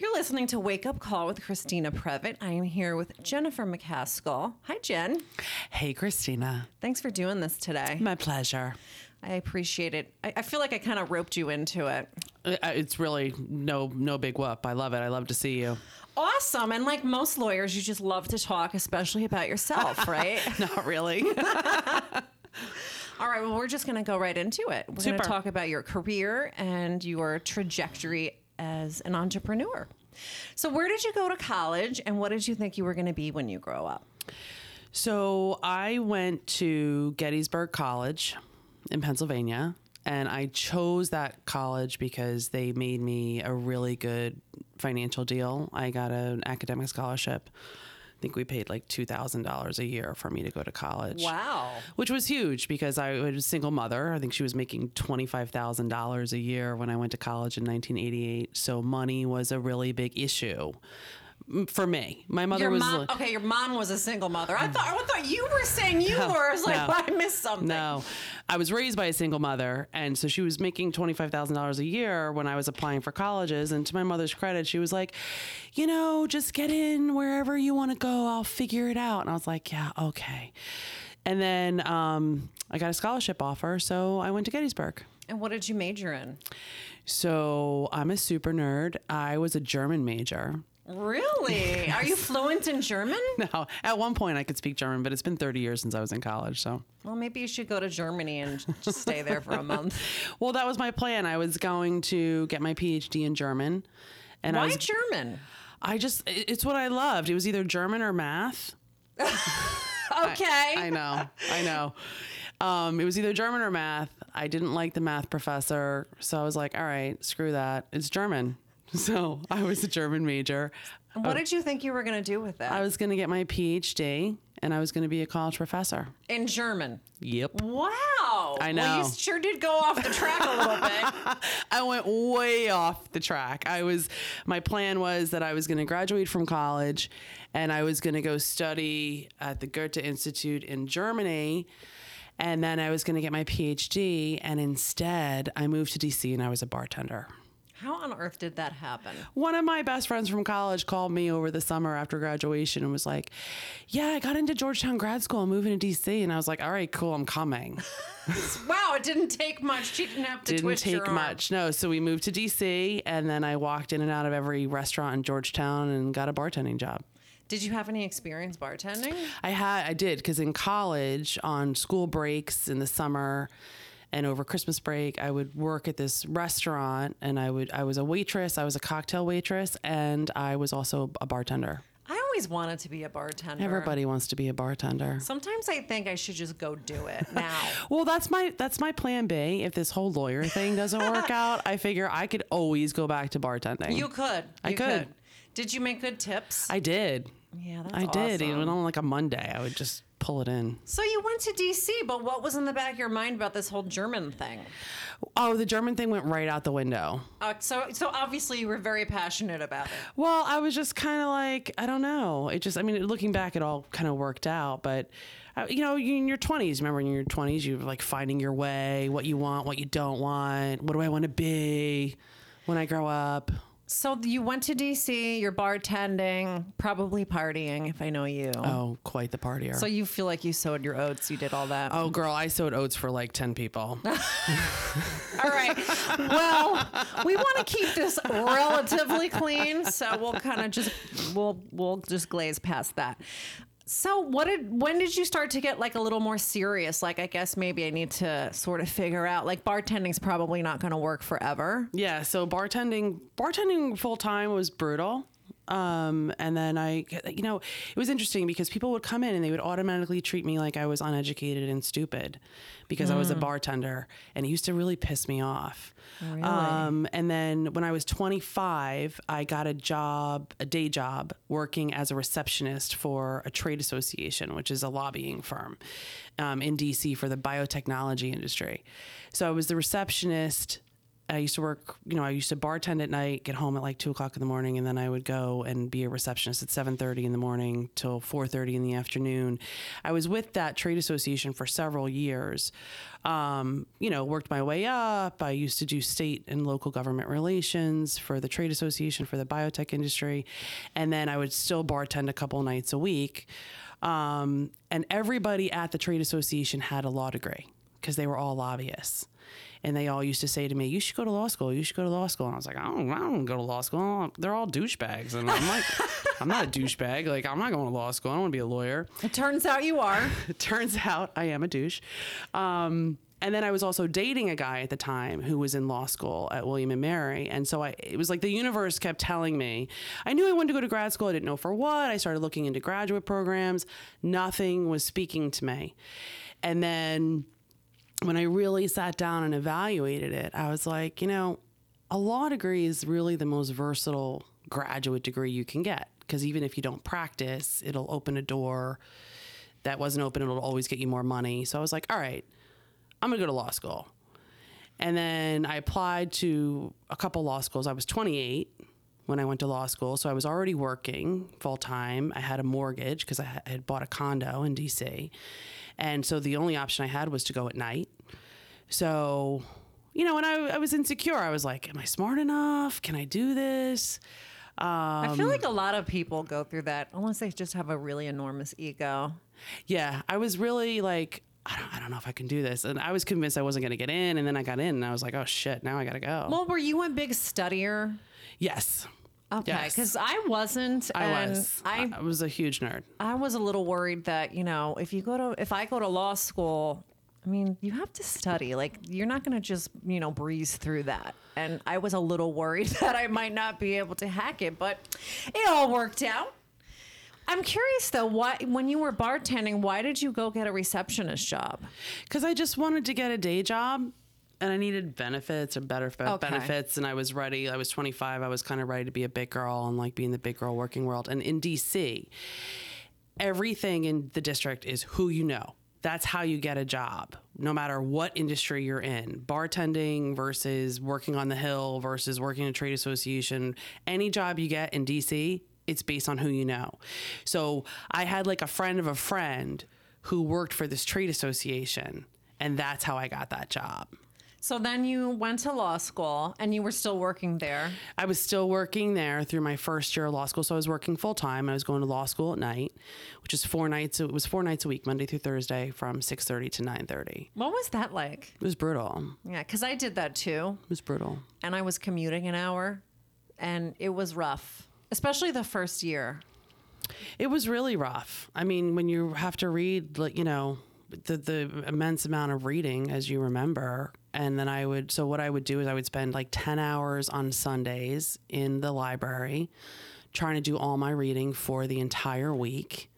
You're listening to Wake Up Call with Christina Previtt. I am here with Jennifer McCaskill. Hi, Jen. Hey, Christina. Thanks for doing this today. My pleasure. I appreciate it. I, I feel like I kind of roped you into it. Uh, It's really no no big whoop. I love it. I love to see you. Awesome. And like most lawyers, you just love to talk, especially about yourself, right? Not really. All right. Well, we're just going to go right into it. We're going to talk about your career and your trajectory as an entrepreneur. So, where did you go to college and what did you think you were going to be when you grow up? so I went to Gettysburg College in Pennsylvania, and I chose that college because they made me a really good financial deal. I got an academic scholarship. I think we paid like two thousand dollars a year for me to go to college. Wow. which was huge because I was a single mother. I think she was making twenty five thousand dollars a year when I went to college in nineteen eighty eight. So money was a really big issue for me. My mother Your was mom, like- okay, your mom was a single mother. I thought, I thought you were saying you were. I was like, no. well, I missed something. No, I was raised by a single mother, and so she was making twenty five thousand dollars a year when I was applying for colleges. And to my mother's credit, she was like, "You know, just get in wherever you want to go. I'll figure it out." And I was like, "Yeah, okay." And then um, I got a scholarship offer, so I went to Gettysburg. And what did you major in? So I'm a super nerd. I was a German major. Really? Are you fluent in German? No, at one point I could speak German, but it's been 30 years since I was in college. So, Well, maybe you should go to Germany and just stay there for a month. well, that was my plan. I was going to get my PhD in German, and I Why was German? I just, it's what I loved. It was either German or math. Okay. I know, I know. Um, it was either German or math. I didn't like the math professor, so I was like, all right, screw that. It's German. So I was a German major. What did you think you were going to do with that? I was going to get my PhD, and I was going to be a college professor. in German. Yep. Wow. I Well, know. you sure did go off the track a little bit. I went way off the track. I was my plan was that I was going to graduate from college and I was going to go study at the Goethe Institute in Germany and then I was going to get my PhD and instead I moved to DC and I was a bartender. How on earth did that happen? One of my best friends from college called me over the summer after graduation and was like, "Yeah, I got into Georgetown grad school. I'm moving to DC." And I was like, "All right, cool. I'm coming." Wow, it didn't take much. She didn't have to didn't twist take much. No, so we moved to DC, and then I walked in and out of every restaurant in Georgetown and got a bartending job. Did you have any experience bartending? I had, I did, because in college, on school breaks in the summer, and over Christmas break, I would work at this restaurant, and I would, I was a waitress, I was a cocktail waitress, and I was also a bartender. I always wanted to be a bartender. Everybody wants to be a bartender. Sometimes I think I should just go do it now. Well, that's my that's my plan B. If this whole lawyer thing doesn't work out, I figure I could always go back to bartending. you could. I You could. Did you make good tips? I did. Yeah, that's I did. awesome. Even on like a Monday, I would just pull it in. So you went to DC, but what was in the back of your mind about this whole German thing? Oh, the German thing went right out the window. Uh, so, so obviously you were very passionate about it. Well, I was just kind of like, I don't know. It just, I mean, looking back, it all kind of worked out. But, uh, you know, you in your 20s, remember in your 20s, you're like finding your way, what you want, what you don't want, what do I want to be when I grow up. So you went to DC. You're bartending, probably partying, if I know you. Oh, quite the partier. So you feel like you sowed your oats. You did all that. Oh, girl, I sowed oats for like 10 people. All right. Well, we want to keep this relatively clean, so we'll kind of just we'll we'll just glaze past that. So, what did when did you start to get like a little more serious? Like, I guess maybe I need to sort of figure out like bartending's probably not going to work forever. Yeah, so bartending bartending full time was brutal. Um, and then I, you know, it was interesting because people would come in and they would automatically treat me like I was uneducated and stupid because I was a bartender, and it used to really piss me off. Really? Um, and then when I was 25, I got a job, a day job, working as a receptionist for a trade association, which is a lobbying firm um, in DC for the biotechnology industry. So I was the receptionist I used to work, you know, I used to bartend at night, get home at like two o'clock in the morning, and then I would go and be a receptionist at seven thirty in the morning till four thirty in the afternoon. I was with that trade association for several years. Um, you know, worked my way up. I used to do state and local government relations for the trade association for the biotech industry, and then I would still bartend a couple nights a week. Um, and everybody at the trade association had a law degree because they were all lobbyists and they all used to say to me, "You should go to law school. You should go to law school." And I was like, "I don't, I don't go to law school. They're all douchebags." And I'm like, "I'm not a douchebag. Like, I'm not going to law school. I don't want to be a lawyer." It turns out you are. It turns out I am a douche. Um, and then I was also dating a guy at the time who was in law school at William and Mary, and so I it was like the universe kept telling me. I knew I wanted to go to grad school. I didn't know for what. I started looking into graduate programs. Nothing was speaking to me, and then when I really sat down and evaluated it, I was like, you know, a law degree is really the most versatile graduate degree you can get because even if you don't practice, it'll open a door that wasn't open. It'll always get you more money. So I was like, all right, I'm gonna go to law school. And then I applied to a couple law schools. I was 28 when I went to law school, so I was already working full time. I had a mortgage because I had bought a condo in DC. And so the only option I had was to go at night. So, you know, when I, I was insecure, I was like, am I smart enough? Can I do this? Um, I feel like a lot of people go through that unless they just have a really enormous ego. yeah, I was really like, I don't, I don't know if I can do this. And I was convinced I wasn't going to get in. And then I got in and I was like, oh shit, now I got to go. Well, were you a big studier? yes, Okay, Yes. because I wasn't. I and was. I I was a huge nerd. I was a little worried that you know if you go to if I go to law school, I mean you have to study. Like you're not going to just you know breeze through that. And I was a little worried that I might not be able to hack it, but it all worked out. I'm curious though, why when you were bartending, why did you go get a receptionist job? Because I just wanted to get a day job and I needed benefits or better Okay. benefits. And I was ready. I was 25. I was kind of ready to be a big girl and like be in the big girl working world. And in DC, everything in the district is who you know. That's how you get a job, no matter what industry you're in. Bartending versus working on the hill versus working in a trade association. Any job you get in DC, it's based on who you know. So I had like a friend of a friend who worked for this trade association, and that's how I got that job. So then you went to law school and you were still working there. I was still working there through my first year of law school. So I was working full time. I was going to law school at night, which is four nights. It was four nights a week, Monday through Thursday, from six thirty to nine thirty. What was that like? It was brutal. Yeah, because I did that too. It was brutal. and I was commuting an hour, and it was rough, especially the first year. It was really rough. I mean, when you have to read, like you know, the the immense amount of reading as you remember, and then I would. So what I would do is I would spend like ten hours on Sundays in the library, trying to do all my reading for the entire week.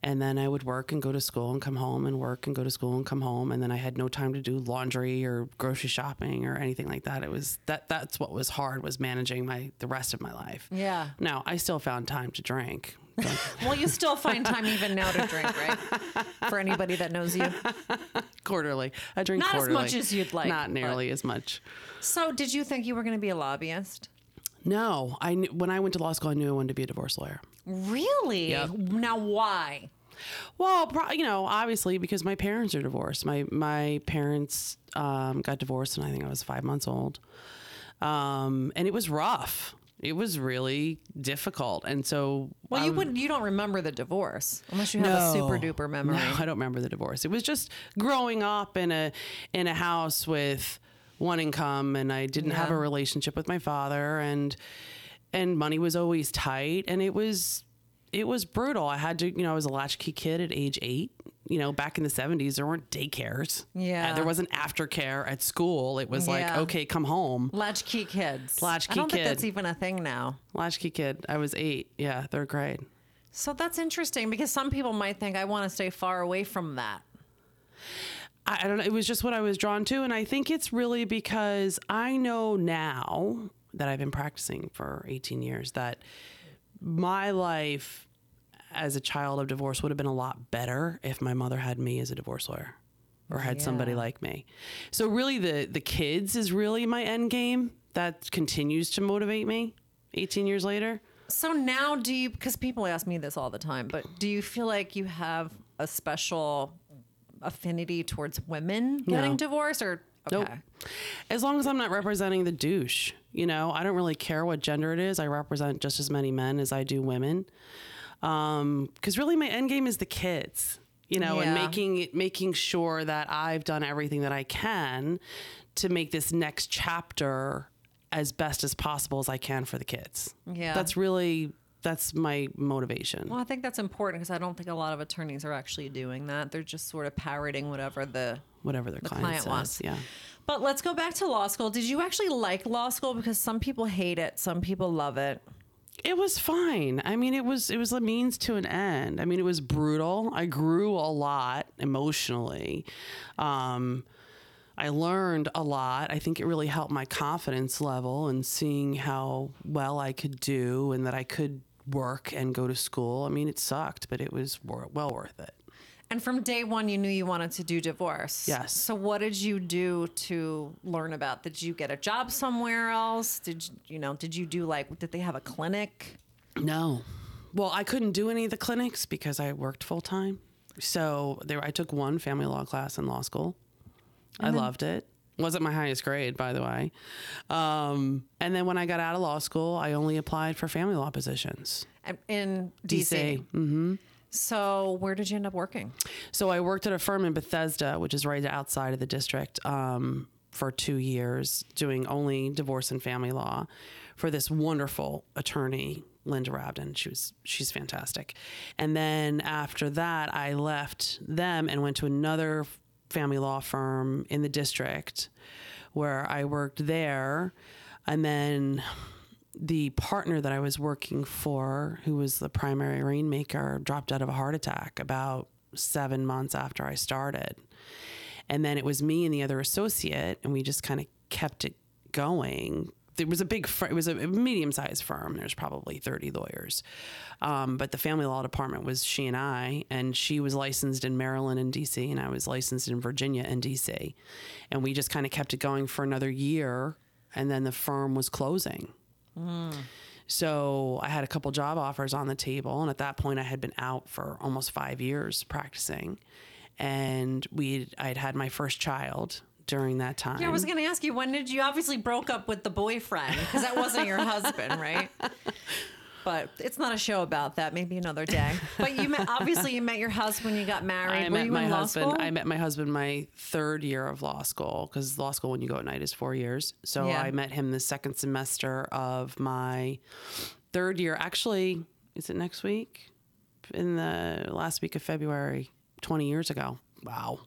And then I would work and go to school and come home and work and go to school and come home. And then I had no time to do laundry or grocery shopping or anything like that. It was that that's what was hard was managing my the rest of my life. Yeah. Now I still found time to drink. Well, you still find time even now to drink, right? For anybody that knows you. quarterly. I drink Not as much as you'd like, Not but- nearly as much. So, did you think you were going to be a lobbyist? No, I when I went to law school, I knew I wanted to be a divorce lawyer. Really? Yep. Now, why? Well, pro- you know, obviously because my parents are divorced. My my parents um, got divorced, and I think I was five months old, um, and it was rough. It was really difficult, and so Well, you um, w- would. You don't remember the divorce unless you have a super duper memory. No, I don't remember the divorce. It was just growing up in a in a house with one income, and I didn't have a relationship with my father, and and money was always tight, and it was it was brutal. I had to, you know, I was a latchkey kid at age eight. You know, back in the seventies, there weren't daycares. Yeah. Uh, there wasn't aftercare at school. It was like, okay, come home. Latchkey kids. Latchkey kids. I don't think that's even a thing now. Latchkey kid. I was eight. Yeah, third grade. So that's interesting because some people might think I want to stay far away from that. I, I don't know. It was just what I was drawn to. And I think it's really because I know now that I've been practicing for 18 years that my life as a child of divorce would have been a lot better if my mother had me as a divorce lawyer. or had somebody like me. So really the the kids is really my end game. That continues to motivate me 18 years later. So now, do you? Because people ask me this all the time, but do you feel like you have a special affinity towards women getting No. divorced, or okay? Nope. As long as I'm not representing the douche, you know, I don't really care what gender it is. I represent just as many men as I do women. Um, because really, my end game is the kids, you know, and making it, making sure that I've done everything that I can to make this next chapter as best as possible as I can for the kids. Yeah. that's really that's my motivation. Well, I think that's important because I don't think a lot of attorneys are actually doing that. They're just sort of parroting whatever the. Whatever their client, client says. wants. Yeah. But let's go back to law school. Did you actually like law school? Because some people hate it, some people love it. It was fine. I mean, it was it was a means to an end. I mean, it was brutal. I grew a lot emotionally. Um, I learned a lot. I think it really helped my confidence level and seeing how well I could do and that I could work and go to school. I mean, it sucked, but it was well worth it. And from day one, you knew you wanted to do divorce. Yes. So what did you do to learn about? Did you get a job somewhere else? Did you, you know? Did you do like? Did they have a clinic? No. Well, I couldn't do any of the clinics because I worked full time. So there, I took one family law class in law school. I loved it. Wasn't my highest grade, by the way. Um, and then when I got out of law school, I only applied for family law positions. And- In DC. Mm-hmm. So where did you end up working? So I worked at a firm in Bethesda, which is right outside of the district, um, for two years, doing only divorce and family law for this wonderful attorney, Linda Rabden. She was she's fantastic. And then after that, I left them and went to another family law firm in the district, where I worked there, and then the partner that I was working for, who was the primary rainmaker, dropped out of a heart attack about seven months after I started. And then it was me and the other associate, and we just kind of kept it going. It was a big, it was a medium sized firm. There's probably 30 lawyers. Um, but the family law department was she and I, and she was licensed in Maryland and DC, and I was licensed in Virginia and DC. And we just kind of kept it going for another year, and then the firm was closing. So I had a couple job offers on the table, and at that point, I had been out for almost five years practicing, and we I'd had my first child during that time. Yeah, I was going to ask you when did you obviously broke up with the boyfriend because that wasn't your husband, right? But it's not a show about that. Maybe another day. But you met obviously you met your husband. When you got married. I Were met my husband. I met my husband my third year of law school because law school when you go at night is four years. So Yeah. I met him the second semester of my third year. Actually, is it next week? In the last week of February, twenty years ago. Wow.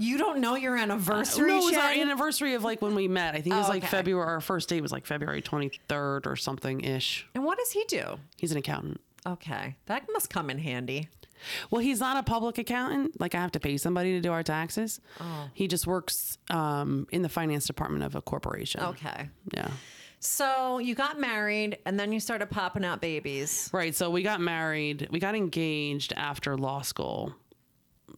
You don't know your anniversary. no, it was our anniversary of like when we met. I think it was Oh, like okay. February. Our first date was like February 23rd or something ish. And what does he do? He's an accountant. Okay, that must come in handy. Well, he's not a public accountant. Like I have to pay somebody to do our taxes. Oh. He just works um, in the finance department of a corporation. Okay. Yeah. So you got married and then you started popping out babies. Right. So we got married. We got engaged after law school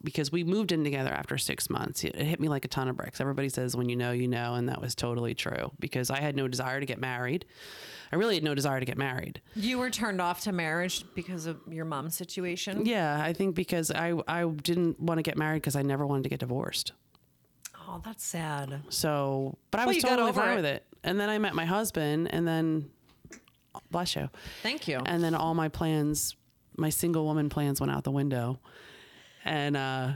because we moved in together after six months. It, it hit me like a ton of bricks. Everybody says when you know, you know. And that was totally true because I had no desire to get married. I really had no desire to get married. You were turned off to marriage because of your mom's situation. Yeah, I think because I I didn't want to get married because I never wanted to get divorced. Oh, that's sad. So, but I Well, was totally fine it. with it. And then I met my husband, and then bless you. Thank you. And then all my plans, my single woman plans, went out the window. And uh,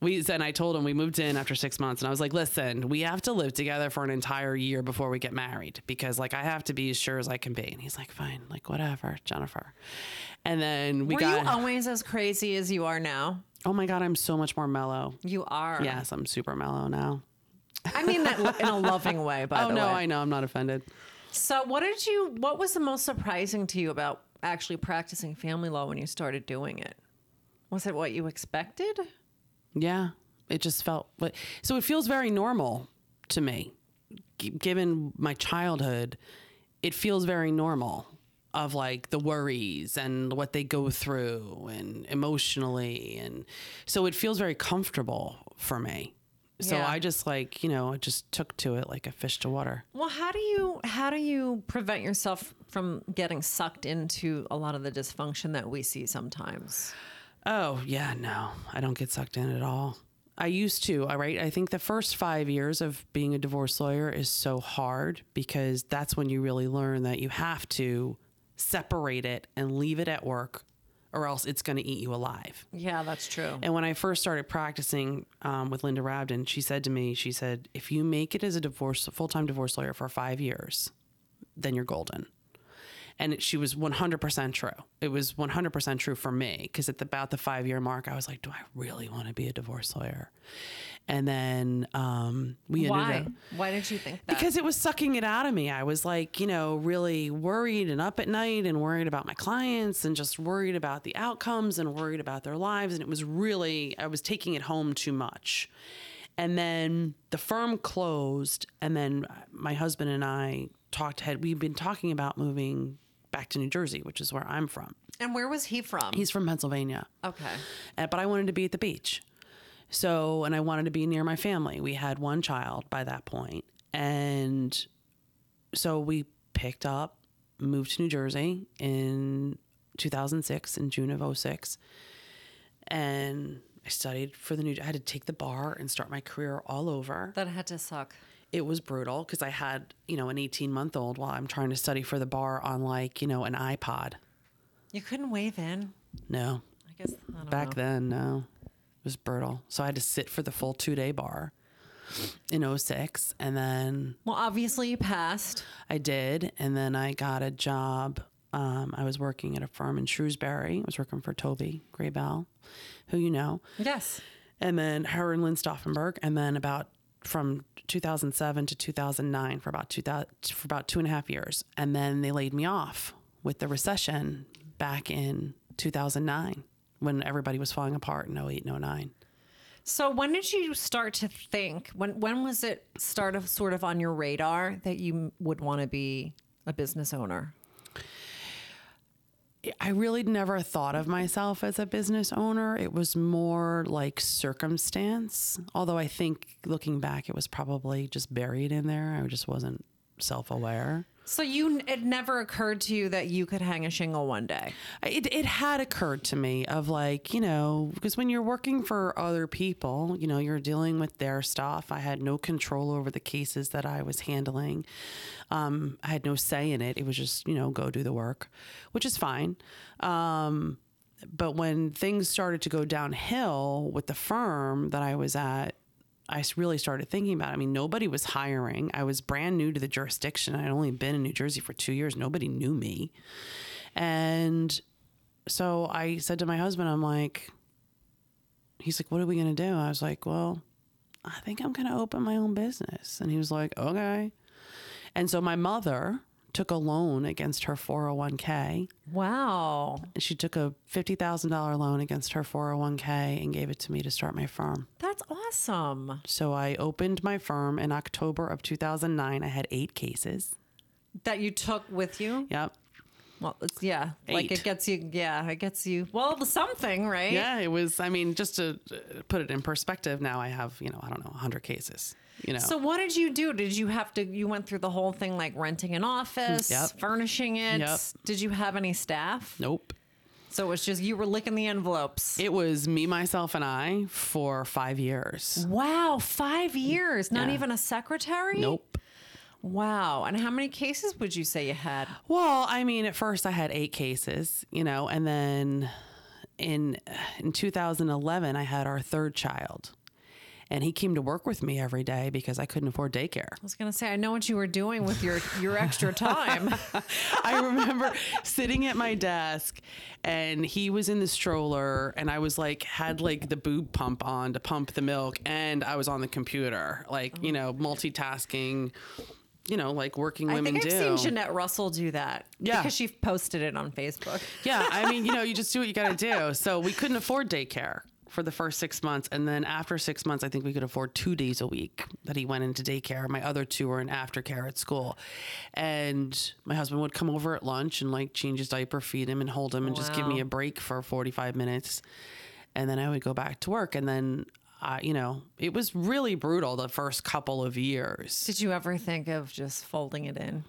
we and I told him we moved in after six months, and I was like, "Listen, we have to live together for an entire year before we get married because, like, I have to be as sure as I can be." And he's like, "Fine, like whatever, Jennifer." And then we Were got. you always as crazy as you are now? oh my god, I'm so much more mellow. You are. Yes, I'm super mellow now. I mean that in a loving way, by Oh the no, way. I know I'm not offended. So, what did you? What was the most surprising to you about actually practicing family law when you started doing it? Was it what you expected? Yeah, it just felt. But so it feels very normal to me, G- given my childhood. It feels very normal of like the worries and what they go through and emotionally and so it feels very comfortable for me So Yeah. I just like, you know, I just took to it like a fish to water. Well, how do you how do you prevent yourself from getting sucked into a lot of the dysfunction that we see sometimes? Oh, yeah, no. I don't get sucked in at all. I used to, all right? I think the first 5 years of being a divorce lawyer is so hard because that's when you really learn that you have to separate it and leave it at work or else it's going to eat you alive. Yeah, that's true. And when I first started practicing um, with Linda Rabden, she said to me, she said, if you make it as a divorce, full time divorce lawyer for five years, then you're golden. And it, she was 100% true. It was 100% true for me because at the, about the five year mark, I was like, do I really want to be a divorce lawyer? And then um, we ended Why? up. Why did you think that? Because it was sucking it out of me. I was like, you know, really worried and up at night and worried about my clients and just worried about the outcomes and worried about their lives. And it was really, I was taking it home too much. And then the firm closed. And then my husband and I talked, had, we've been talking about moving back to New Jersey, which is where I'm from. and where was he from? He's from Pennsylvania. okay. Uh, but I wanted to be at the beach. So, and I wanted to be near my family. We had one child by that point. And so we picked up, moved to New Jersey in 2006, in June of 06. And I studied for the new, I had to take the bar and start my career all over. That had to suck. It was brutal because I had, you know, an 18 month old while I'm trying to study for the bar on like, you know, an iPod. You couldn't waive in. No, I guess I Back know. then, no. It was brutal. So I had to sit for the full two day bar in 06. And then Well, obviously you passed. I did. And then I got a job. Um, I was working at a firm in Shrewsbury. I was working for Toby Graybell, who you know. Yes. And then her and Lynn Stauffenberg. And then about from 2007 to 2009 for about 2000, for about two and a half years. And then they laid me off with the recession back in 2009 when everybody was falling apart in 08 and 09. So when did you start to think? When when was it start of sort of on your radar that you would want to be a business owner? I really never thought of myself as a business owner. It was more like circumstance. Although I think looking back, it was probably just buried in there. I just wasn't self aware. So you it never occurred to you that you could hang a shingle one day. It, it had occurred to me of like, you know, because when you're working for other people, you know, you're dealing with their stuff. I had no control over the cases that I was handling. Um, I had no say in it. It was just, you know, go do the work, which is fine. Um, but when things started to go downhill with the firm that I was at, I really started thinking about. It. I mean, nobody was hiring. I was brand new to the jurisdiction. I'd only been in New Jersey for two years. Nobody knew me, and so I said to my husband, "I'm like," he's like, "What are we gonna do?" I was like, "Well, I think I'm gonna open my own business," and he was like, "Okay." And so my mother took a loan against her 401k. Wow. She took a $50,000 loan against her 401k and gave it to me to start my firm. That's awesome. So I opened my firm in October of 2009. I had eight cases. That you took with you. Yep. Well, it's yeah, like it gets you. Yeah, it gets you. Well, something, right? Yeah, it was, I mean, just to uh, put it in perspective, now I have, you know, I don't know, 100 cases, you know. So what did you do? Did you have to? You went through the whole thing, like renting an office, Yep. furnishing it. Yep. Did you have any staff? nope. So it was just you were licking the envelopes. It was me, myself, and I for five years. wow, five years. Not Yeah. even a secretary. Nope. Wow. And how many cases would you say you had? Well, I mean, at first I had eight cases, you know, and then in in 2011 I had our third child, and he came to work with me every day because I couldn't afford daycare. I was gonna say I know what you were doing with your your extra time. I remember sitting at my desk, and he was in the stroller, and I was like had like the boob pump on to pump the milk, and I was on the computer, like you know, multitasking. You know, like working I women think I've do. seen Jeanette Russell do that. Yeah. because she posted it on Facebook. Yeah, I mean, you know, you just do what you got to do. So we couldn't afford daycare for the first six months. And then after six months, I think we could afford two days a week that he went into daycare. My other two were in aftercare at school. And my husband would come over at lunch and like change his diaper, feed him, and hold him and just give me a break for 45 minutes. And then I would go back to work. And then uh, you know, it was really brutal the first couple of years. Did you ever think of just folding it in?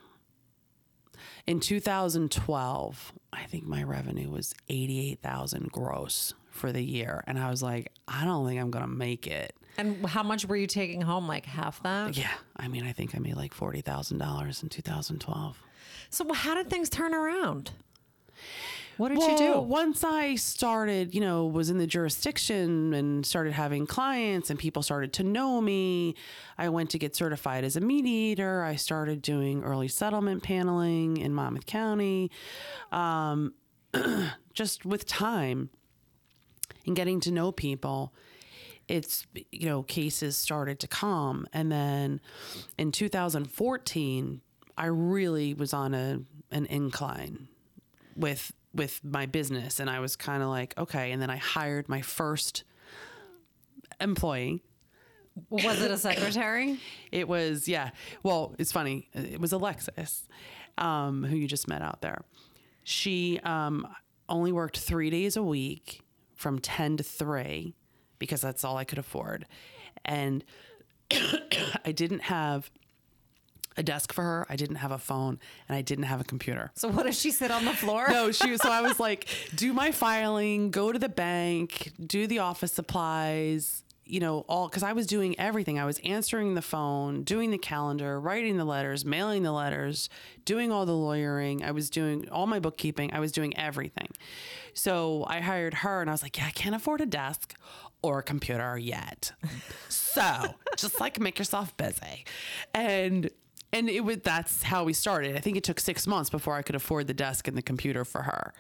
In 2012, I think my revenue was 88,000 gross for the year. And I was like, I don't think I'm going to make it. And how much were you taking home? Like half that? Yeah. I mean, I think I made like $40,000 in 2012. So how did things turn around? What did well, you do? Once I started, you know, was in the jurisdiction and started having clients and people started to know me, I went to get certified as a mediator. I started doing early settlement paneling in Monmouth County. Um, just with time and getting to know people, it's, you know, cases started to calm. And then in 2014, I really was on a an incline with with my business and I was kind of like, okay, and then I hired my first employee. Was it a secretary? It was, yeah. Well, it's funny. It was Alexis, um, who you just met out there. She um, only worked three days a week from 10 to 3 because that's all I could afford. And I didn't have a desk for her. I didn't have a phone and I didn't have a computer. So what does she sit on the floor? No, she so I was like, do my filing, go to the bank, do the office supplies, you know, all because I was doing everything. I was answering the phone, doing the calendar, writing the letters, mailing the letters, doing all the lawyering. I was doing all my bookkeeping. I was doing everything. So I hired her and I was like, yeah, I can't afford a desk or a computer yet. so just like make yourself busy. And and it was that's how we started. I think it took six months before I could afford the desk and the computer for her,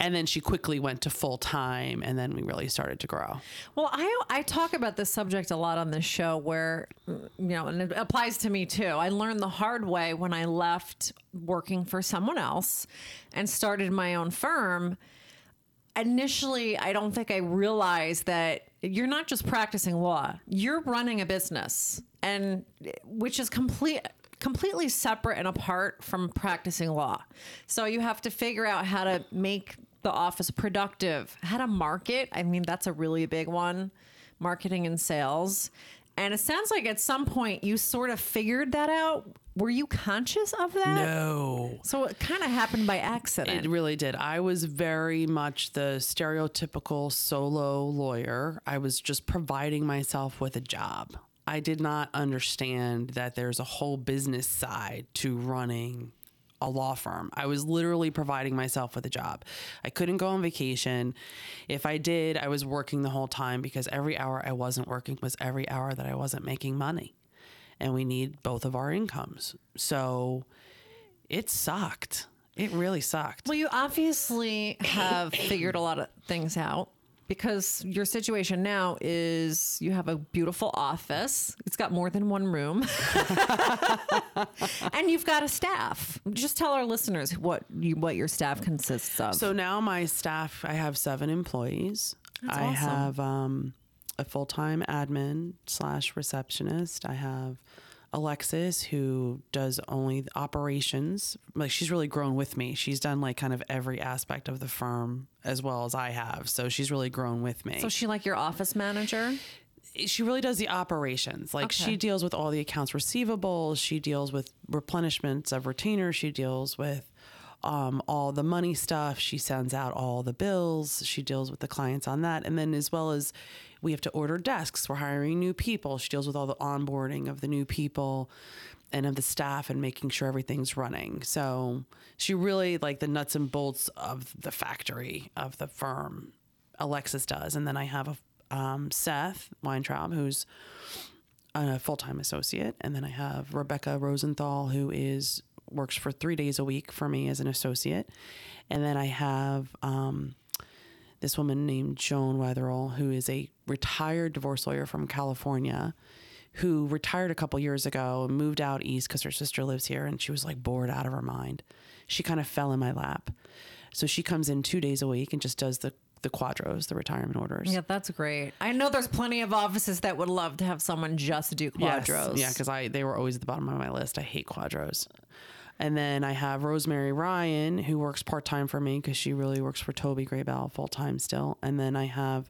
and then she quickly went to full time, and then we really started to grow. Well, I I talk about this subject a lot on this show, where you know, and it applies to me too. I learned the hard way when I left working for someone else and started my own firm. Initially, I don't think I realized that you're not just practicing law; you're running a business, and which is complete completely separate and apart from practicing law. So you have to figure out how to make the office productive, how to market. I mean, that's a really big one marketing and sales. And it sounds like at some point you sort of figured that out. Were you conscious of that? No. So it kind of happened by accident. It really did. I was very much the stereotypical solo lawyer. I was just providing myself with a job. I did not understand that there's a whole business side to running a law firm. I was literally providing myself with a job. I couldn't go on vacation. If I did, I was working the whole time because every hour I wasn't working was every hour that I wasn't making money. And we need both of our incomes. So it sucked. It really sucked. Well, you obviously have figured a lot of things out because your situation now is you have a beautiful office. It's got more than one room. and you've got a staff. Just tell our listeners what you what your staff consists of. So now my staff, I have seven employees. That's I awesome. have um, a full time admin slash receptionist. I have Alexis who does only the operations. Like she's really grown with me. She's done like kind of every aspect of the firm as well as I have. So she's really grown with me. so she like your office manager? she really does the operations. Like Okay. she deals with all the accounts receivable. She deals with replenishments of retainers. She deals with um, all the money stuff. She sends out all the bills. She deals with the clients on that. And then as well as we have to order desks. We're hiring new people. She deals with all the onboarding of the new people and of the staff and making sure everything's running. So she really like the nuts and bolts of the factory of the firm. Alexis does, and then I have a um, Seth Weintraub, who's a full time associate, and then I have Rebecca Rosenthal, who is works for three days a week for me as an associate, and then I have um, this woman named Joan Wetherell, who is a retired divorce lawyer from California. Who retired a couple years ago and moved out east because her sister lives here and she was like bored out of her mind. She kind of fell in my lap. So she comes in two days a week and just does the, the QDROs, the retirement orders. Yeah, that's great. I know there's plenty of offices that would love to have someone just do Yes. QDROs. Yeah, because I they were always at the bottom of my list. I hate QDROs. And then I have Rosemary Ryan, who works part time for me because she really works for Toby Graybell full time still. And then I have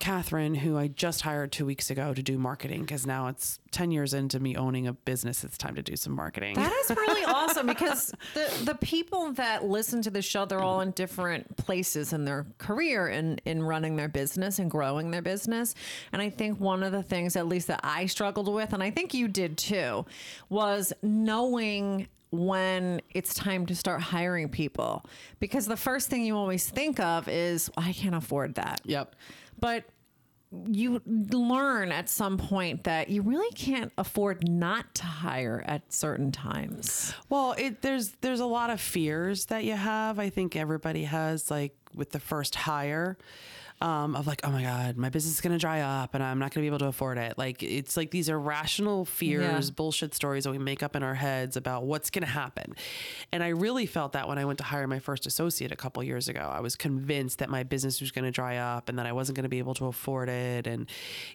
Catherine, who I just hired two weeks ago to do marketing, because now it's 10 years into me owning a business. It's time to do some marketing. That is really awesome because the the people that listen to the show, they're all in different places in their career and in, in running their business and growing their business. And I think one of the things, at least that I struggled with, and I think you did too, was knowing when it's time to start hiring people. Because the first thing you always think of is, I can't afford that. Yep. But you learn at some point that you really can't afford not to hire at certain times. Well, it, there's there's a lot of fears that you have. I think everybody has like with the first hire. Um, of like, oh my God, my business is going to dry up and I'm not going to be able to afford it. Like, it's like these irrational fears, Yeah. bullshit stories that we make up in our heads about what's going to happen. And I really felt that when I went to hire my first associate a couple years ago. I was convinced that my business was going to dry up and that I wasn't going to be able to afford it. And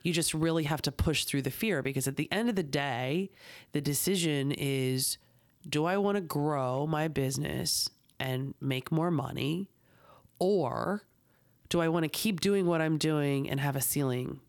you just really have to push through the fear because at the end of the day, the decision is do I want to grow my business and make more money? Or do I want to keep doing what I'm doing and have a ceiling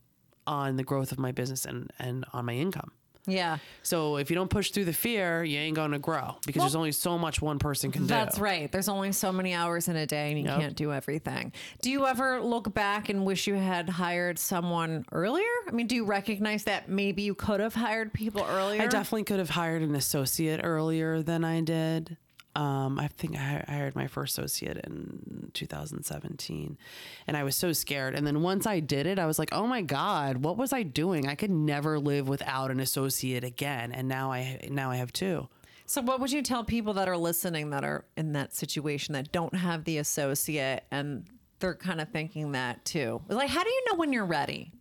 on the growth of my business and, and on my income? Yeah. So if you don't push through the fear, you ain't going to grow because there's only so much one person can do. That's right. There's only so many hours in a day and you Yep. can't do everything. Do you ever look back and wish you had hired someone earlier? I mean, do you recognize that maybe you could have hired people earlier? I definitely could have hired an associate earlier than I did. Um, I think I hired my first associate in 2017, and I was so scared. And then once I did it, I was like, "Oh my god, what was I doing? I could never live without an associate again." And now I now I have two. So, what would you tell people that are listening that are in that situation that don't have the associate and they're kind of thinking that too? Like, how do you know when you're ready?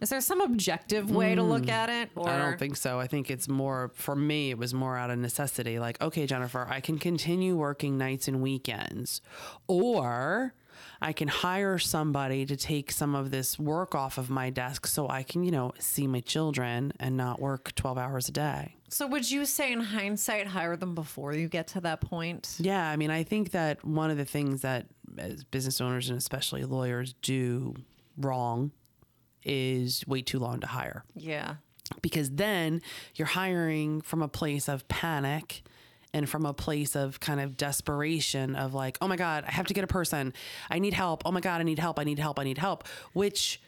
Is there some objective way to look at it? Or Hmm. I don't think so. I think it's more for me. It was more out of necessity. Like, okay, Jennifer, I can continue working nights and weekends, or I can hire somebody to take some of this work off of my desk, so I can, you know, see my children and not work twelve hours a day. So, would you say in hindsight, hire them before you get to that point? Yeah, I mean, I think that one of the things that as business owners and especially lawyers do wrong is way too long to hire. Yeah. because then you're hiring from a place of panic and from a place of kind of desperation of like, oh my God, I have to get a person. I need help. Oh my God, I need help. I need help. I need help, which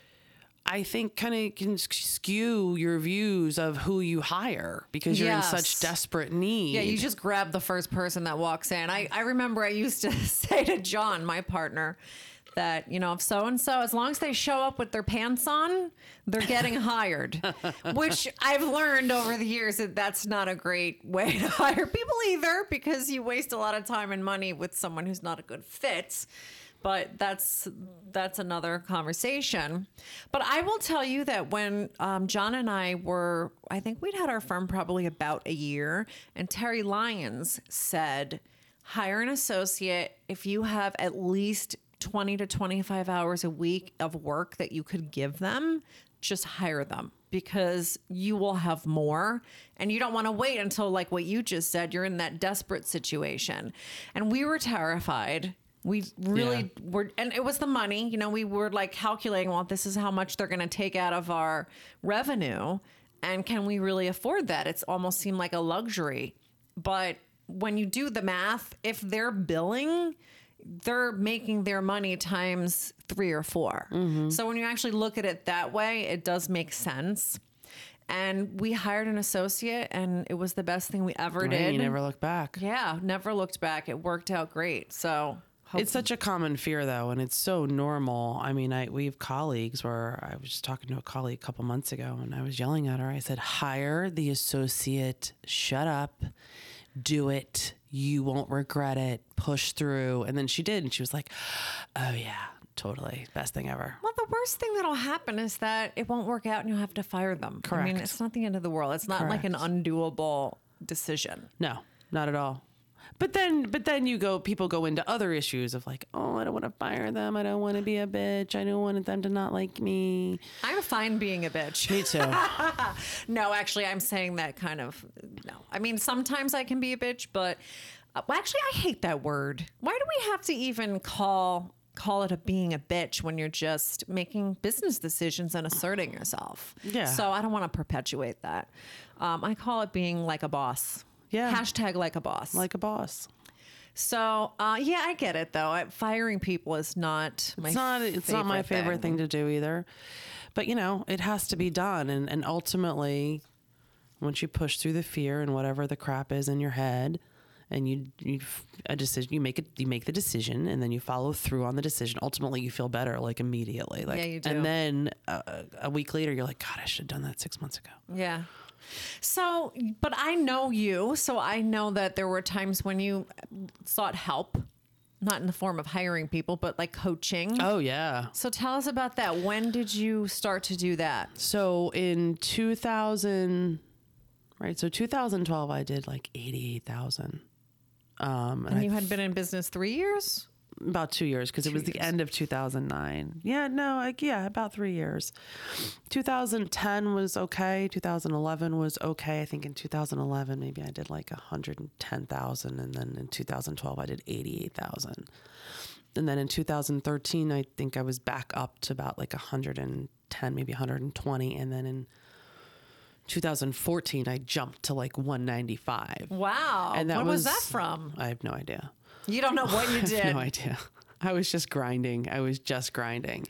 I think kind of can skew your views of who you hire because you're Yes. in such desperate need. Yeah, you just grab the first person that walks in. I, I remember I used to say to John, my partner, that, you know, if so and so, as long as they show up with their pants on, they're getting hired. Which I've learned over the years that that's not a great way to hire people either because you waste a lot of time and money with someone who's not a good fit. But that's that's another conversation. But I will tell you that when um, John and I were, I think we'd had our firm probably about a year, and Terry Lyons said, hire an associate if you have at least 20 to 25 hours a week of work that you could give them, just hire them because you will have more and you don't want to wait until like what you just said you're in that desperate situation. And we were terrified. We really were and it was the money, you know, we were like calculating well this is how much they're going to take out of our revenue and can we really afford that? It's almost seemed like a luxury. But when you do the math, if they're billing, they're making their money times three or 4 mm-hmm. So when you actually look at it that way, it does make sense. And we hired an associate, and it was the best thing we ever Right, did. you never look back. yeah, never looked back. It worked out great. So It's such a common fear though, and it's so normal. I mean, I we have colleagues where I was just talking to a colleague a couple months ago and I was yelling at her. I said, Hire the associate, shut up, do it. You won't regret it. Push through. And then she did, and she was like, Oh yeah, totally. Best thing ever. Well, the worst thing that'll happen is that it won't work out and you'll have to fire them. I mean, it's not the end of the world. It's not like an undoable decision. No, not at all. But then, but then you go. People go into other issues of like, oh, I don't want to fire them. I don't want to be a bitch. I don't want them to not like me. I'm fine being a bitch. Me too. No, actually, I'm saying that kind of no. I mean, sometimes I can be a bitch, but uh, well, actually, I hate that word. Why do we have to even call call it a being a bitch when you're just making business decisions and asserting yourself. Yeah. So I don't want to perpetuate that. Um, I call it being like a boss. Yeah. Hashtag like a boss. Like a boss. so uh, yeah, I get it though. I, firing people is not my It's not it's not my favorite thing. thing to do either. But you know, it has to be done and, and ultimately once you push through the fear and whatever the crap is in your head and you you a decision you make it you make the decision and then you follow through on the decision ultimately you feel better like immediately like Yeah, you do. and then uh, a week later you're like god i should have done that six months ago Yeah. So, but I know you, so I know that there were times when you sought help, not in the form of hiring people, but like coaching. oh yeah So tell us about that. When did you start to do that? so in 2000 right so 2012 i did like 88000 um and, And I you had been in business three years? About two years because it was the end of 2009 yeah no like yeah about three years. 2010 was okay. 2011 was okay. I think in 2011 maybe i did like 110000 and then in 2012 i did 88000 and then in 2013 i think i was back up to about like 110 maybe 120 and then in 2014 i jumped to like 195 Wow. and that when was, was, that from? i have no idea You don't know what you I did. have no idea. I was just grinding. I was just grinding.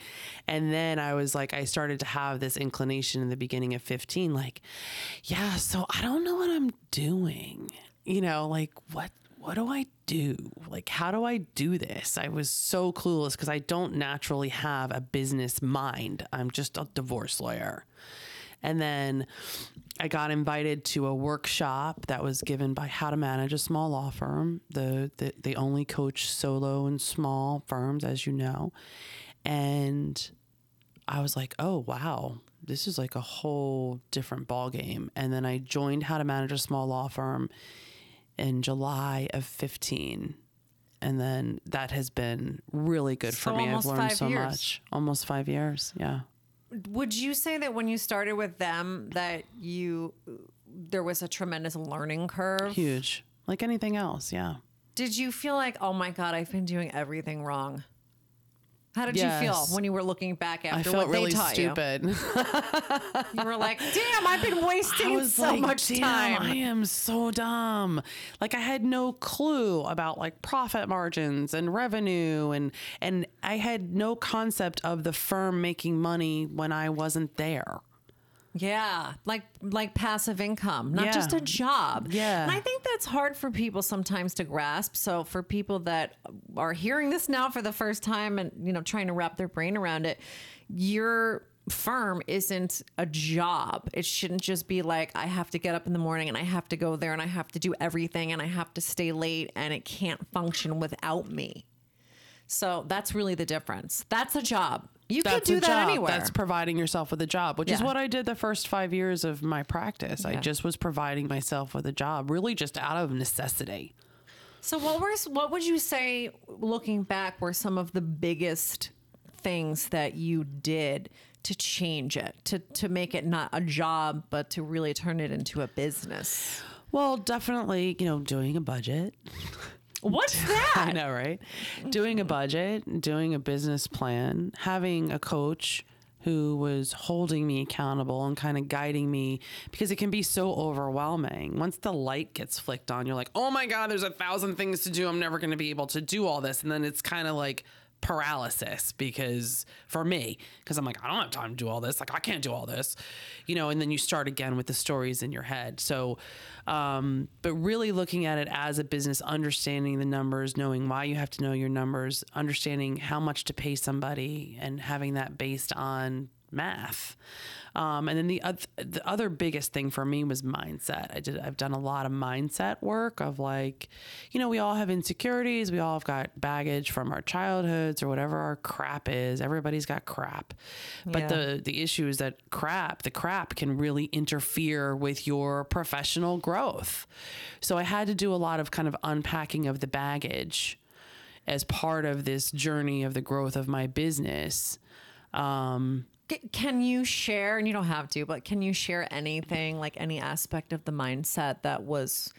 And then I was like, I started to have this inclination in the beginning of 15, like, yeah, so I don't know what I'm doing. You know, like, what? What do I do? Like, how do I do this? I was so clueless because I don't naturally have a business mind. I'm just a divorce lawyer. And then I got invited to a workshop that was given by How to Manage a Small Law Firm. The, the they only coach solo and small firms, as you know. And I was like, oh wow, this is like a whole different ball game. And then I joined How to Manage a Small Law Firm in July of 15. And then that has been really good So for me. I've learned so years. much. Almost five years. Yeah. Would you say that when you started with them that you there was a tremendous learning curve? Huge. Like anything else. Yeah. Did you feel like, oh my God, I've been doing everything wrong? How did you feel when you were looking back after I felt what really they taught stupid. you? You were like, damn, I've been wasting was so like, much "Damn, time. I am so dumb. Like I had no clue about like profit margins and revenue and and I had no concept of the firm making money when I wasn't there. Yeah, like like passive income, not Yeah. just a job. Yeah. and I think that's hard for people sometimes to grasp. So for people that are hearing this now for the first time and you know trying to wrap their brain around it, your firm isn't a job. It shouldn't just be like I have to get up in the morning and I have to go there and I have to do everything and I have to stay late and it can't function without me. So that's really the difference. That's a job. You can That's do that job. anywhere. That's providing yourself with a job, which is what I did the first five years of my practice. I just was providing myself with a job, really just out of necessity. So what were what would you say looking back were some of the biggest things that you did to change it to to make it not a job but to really turn it into a business? Well, definitely, you know, doing a budget. What's that? I know, right? Doing a budget, doing a business plan, having a coach who was holding me accountable and kind of guiding me because it can be so overwhelming. Once the light gets flicked on, you're like, oh my God, there's a thousand things to do. I'm never going to be able to do all this. And then it's kind of like, paralysis because for me because i'm like i don't have time to do all this. Like i can't do all this you know and then you start again with the stories in your head. So um, but really looking at it as a business understanding the numbers knowing why you have to know your numbers understanding how much to pay somebody and having that based on math um, and then the, oth- the other biggest thing for me was mindset. I did. I've done a lot of mindset work of like, you know, we all have insecurities. We all have got baggage from our childhoods or whatever our crap is. Everybody's got crap, but Yeah. the the issue is that crap, the crap, can really interfere with your professional growth. So I had to do a lot of kind of unpacking of the baggage as part of this journey of the growth of my business. Um, Can you share, and you don't have to, but can you share anything, like any aspect of the mindset that was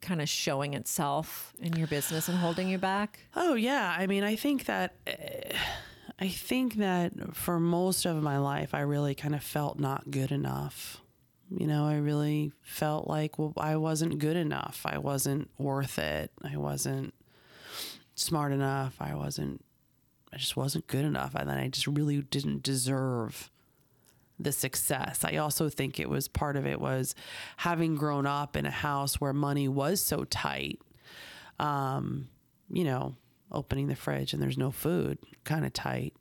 kind of showing itself in your business and holding you back? Oh yeah, I mean, I think that uh, I think that for most of my life, I really kind of felt not good enough. You know, I really felt like well, I wasn't good enough. I wasn't worth it. I wasn't smart enough. I wasn't. I just wasn't good enough, and then I just really didn't deserve the success. I also think it was part of it was having grown up in a house where money was so tight. Um, you know, opening the fridge and there's no food, kind of tight.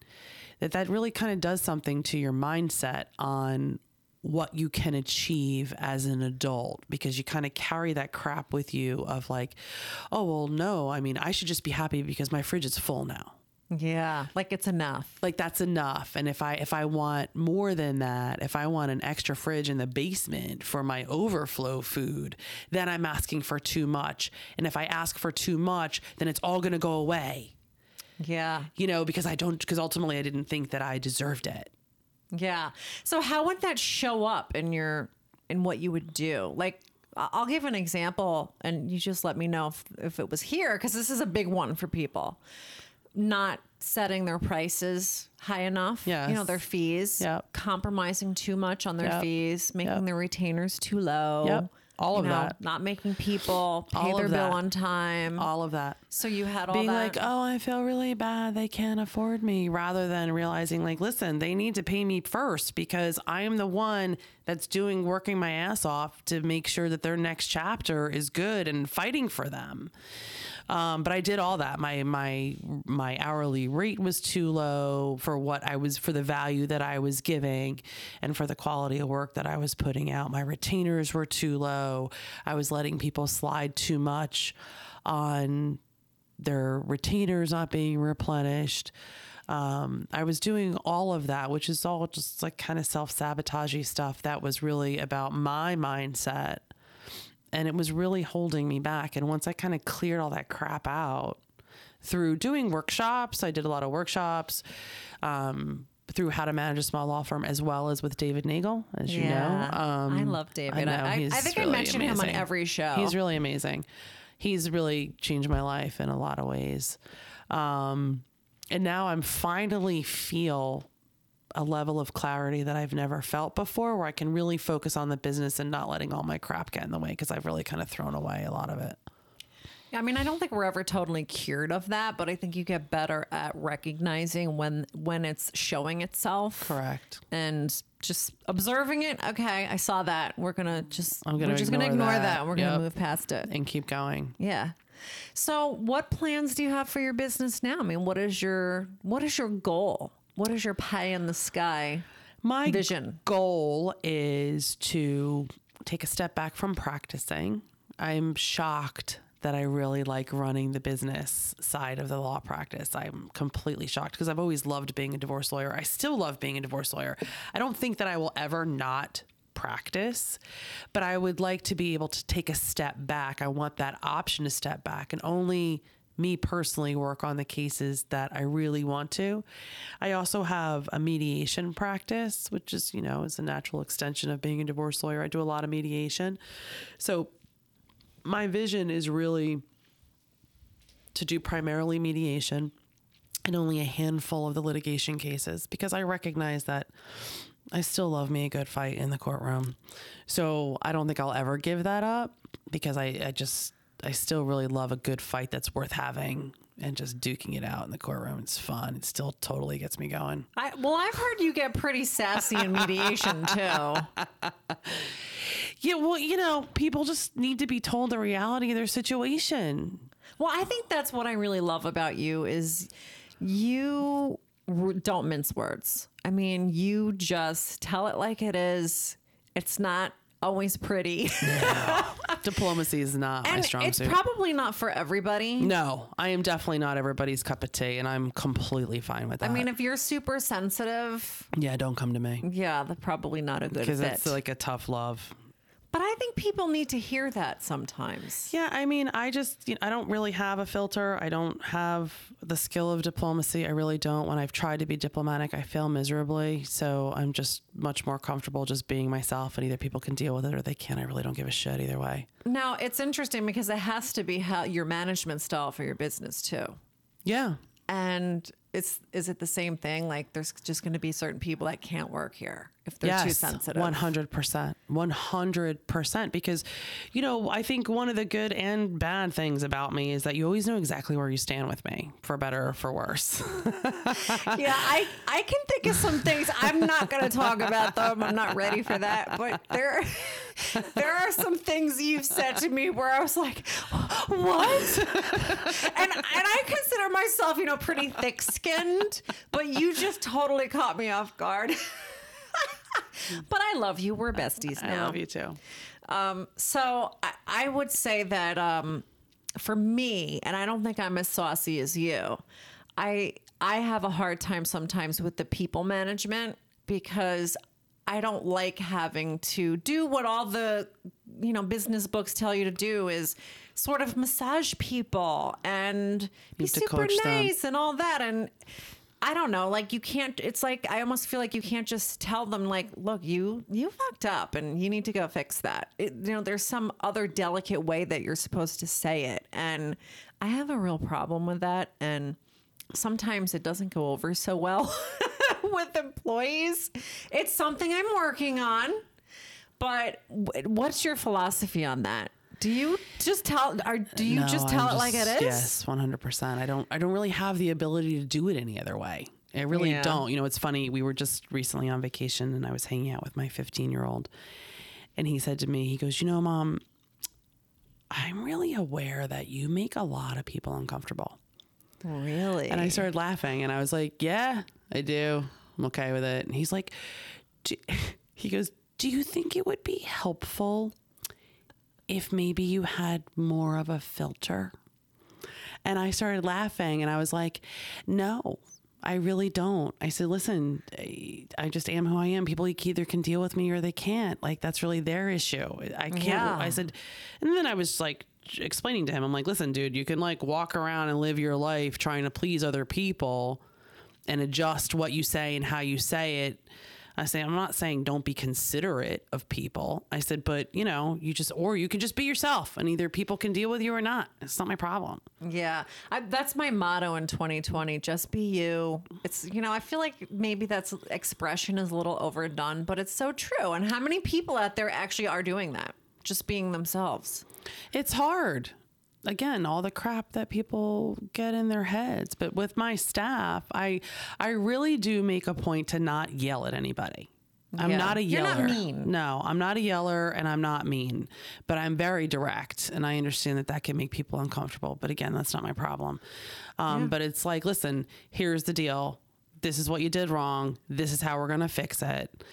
That that really kind of does something to your mindset on what you can achieve as an adult because you kind of carry that crap with you of like, oh well, no, I mean, I should just be happy because my fridge is full now Yeah, like it's enough. like that's enough and if i if i want more than that if i want an extra fridge in the basement for my overflow food then i'm asking for too much and if i ask for too much then it's all going to go away Yeah. you know because i don't because ultimately i didn't think that i deserved it Yeah. So how would that show up in your in what you would do? Like I'll give an example and you just let me know if, if it was here because this is a big one for people. Not setting their prices high enough. Yeah, You know, their fees. Yep. Compromising too much on their Yep. fees, making Yep. their retainers too low. Yep. All of know, that. Not making people pay All their bill on time. all of that so you had all being that. like, oh, I feel really bad. They can't afford me, rather than realizing, like, listen, they need to pay me first because I am the one that's doing working my ass off to make sure that their next chapter is good and fighting for them. Um, but I did all that. My my my hourly rate was too low for what I was for the value that I was giving, and for the quality of work that I was putting out. My retainers were too low. I was letting people slide too much on their retainers not being replenished. Um, I was doing all of that, which is all just like kind of self sabotagey stuff that was really about my mindset. And it was really holding me back. And once I kind of cleared all that crap out through doing workshops, I did a lot of workshops um, through how to manage a small law firm as well as with David Nagel, as you know. Um, I love David. I, I, I think I really mention him on every show. He's really amazing. He's really changed my life in a lot of ways. Um, and now I'm finally feel a level of clarity that I've never felt before where I can really focus on the business and not letting all my crap get in the way because I've really kind of thrown away a lot of it. Yeah. I mean, I don't think we're ever totally cured of that, but I think you get better at recognizing when when it's showing itself. Correct. And just observing it. Okay, I saw that. We're gonna just I'm gonna we're just gonna ignore that. that. We're Yep. gonna move past it. And keep going. Yeah. So, what plans do you have for your business now? I mean, what is your what is your goal? What is your pie in the sky? My Vision. goal is to take a step back from practicing. I'm shocked that I really like running the business side of the law practice. I'm completely shocked because I've always loved being a divorce lawyer. I still love being a divorce lawyer. I don't think that I will ever not practice, but I would like to be able to take a step back. I want that option to step back and only me personally work on the cases that I really want to. I also have a mediation practice, which is, you know, is a natural extension of being a divorce lawyer. I do a lot of mediation. So my vision is really to do primarily mediation and only a handful of the litigation cases because I recognize that I still love me a good fight in the courtroom. So I don't think I'll ever give that up because I, I just, I still really love a good fight that's worth having and just duking it out in the courtroom. It's fun. It still totally gets me going. I, well, I've heard you get pretty sassy in mediation too. Yeah, well, you know, people just need to be told the reality of their situation. Well, I think that's what I really love about you is you don't mince words. I mean, you just tell it like it is. It's not always pretty. Diplomacy is not my and strong it's suit. probably not for everybody. no, I am definitely not everybody's cup of tea, and I'm completely fine with that. I mean, if you're super sensitive, yeah, don't come to me yeah, that's probably not a good because it's like a tough love. But I think people need to hear that sometimes. Yeah, I mean, I just you know, I don't really have a filter. I don't have the skill of diplomacy. I really don't. When I've tried to be diplomatic, I fail miserably. So I'm just much more comfortable just being myself, and either people can deal with it or they can't. I really don't give a shit either way. Now, it's interesting because it has to be how your management style for your business too. Yeah. And it's is it the same thing? Like there's just going to be certain people that can't work here if they're too sensitive. One hundred percent, one hundred percent. Because, you know, I think one of the good and bad things about me is that you always know exactly where you stand with me, for better or for worse. yeah, I I can think of some things. I'm not going to talk about them. I'm not ready for that. But there, there are some things you've said to me where I was like, what? and and I consider myself, you know, pretty thick skinned, but you just totally caught me off guard. but I love you. We're besties now. I love you too. Um, so I, I would say that um, for me, and I don't think I'm as saucy as you, I I have a hard time sometimes with the people management because I don't like having to do what all the you know business books tell you to do is sort of massage people and be super nice them. and all that and I don't know, like you can't it's like I almost feel like you can't just tell them like, look, you you fucked up and you need to go fix that. It, you know, there's some other delicate way that you're supposed to say it and I have a real problem with that and sometimes it doesn't go over so well with employees. It's something I'm working on. But what's your philosophy on that? Do you just tell do you no, just tell I'm it just, like it is? Yes, 100%. I don't I don't really have the ability to do it any other way. I really yeah. don't. You know, it's funny. We were just recently on vacation and I was hanging out with my 15-year-old and he said to me, he goes, "You know, mom, I'm really aware that you make a lot of people uncomfortable." Really? And I started laughing and I was like, Yeah, I do. I'm okay with it. And he's like, He goes, Do you think it would be helpful if maybe you had more of a filter? And I started laughing and I was like, No, I really don't. I said, listen, I just am who I am. People either can deal with me or they can't. Like, that's really their issue. I can't. Yeah. I said, and then I was like explaining to him, I'm like, listen, dude, you can like walk around and live your life trying to please other people and adjust what you say and how you say it. I say, I'm not saying don't be considerate of people. I said, but you know, you just, or you can just be yourself and either people can deal with you or not. It's not my problem. Yeah. I, that's my motto in 2020. Just be you. It's, you know, I feel like maybe that's expression is a little overdone, but it's so true. And how many people out there actually are doing that? Just being themselves. It's hard. Again, all the crap that people get in their heads. But with my staff, I I really do make a point to not yell at anybody. I'm yeah. not a yeller. You're not mean. No, I'm not a yeller and I'm not mean, but I'm very direct. And I understand that that can make people uncomfortable. But again, that's not my problem. Um, yeah. But it's like, listen, here's the deal. This is what you did wrong. This is how we're going to fix it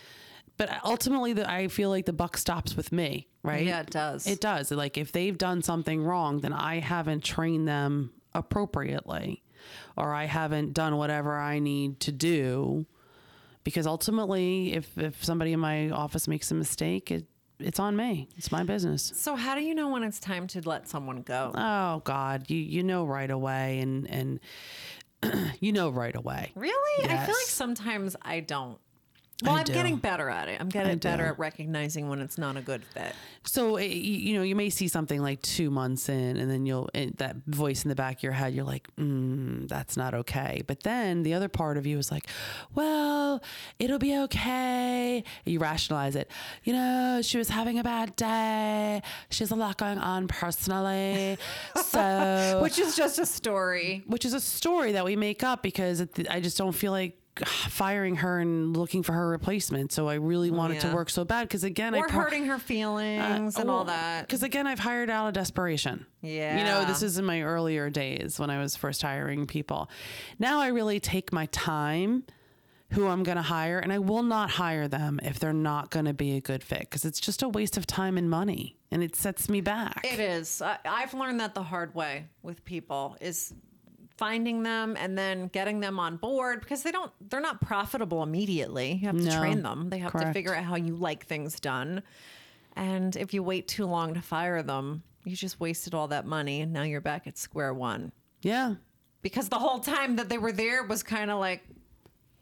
but ultimately the, i feel like the buck stops with me right yeah it does it does like if they've done something wrong then i haven't trained them appropriately or i haven't done whatever i need to do because ultimately if if somebody in my office makes a mistake it it's on me. It's my business. So how do you know when it's time to let someone go? Oh God, you you know right away and and you know right away. Really? Yes. I feel like sometimes I don't. Well, I am getting better at it. I'm getting better at recognizing when it's not a good fit. So eh, you know, you may see something like two months in, and then you'll that voice in the back of your head, you're like, mm, "That's not okay." But then the other part of you is like, "Well, it'll be okay." You rationalize it. You know, she was having a bad day. She has a lot going on personally, so which is just a story. Which is a story that we make up because I just don't feel like firing her and looking for her replacement. So I really wanted yeah. to work so bad because again, or I pro- hurting her feelings uh, and all that. Because again, I've hired out of desperation. Yeah, you know, this is in my earlier days when I was first hiring people. Now I really take my time. Who I'm going to hire, and I will not hire them if they're not going to be a good fit because it's just a waste of time and money, and it sets me back. It is. I, I've learned that the hard way with people is finding them and then getting them on board because they don't they're not profitable immediately. You have to train them. They have correct. to figure out how you like things done. And if you wait too long to fire them, you just wasted all that money and now you're back at square one. Yeah. Because the whole time that they were there was kind of like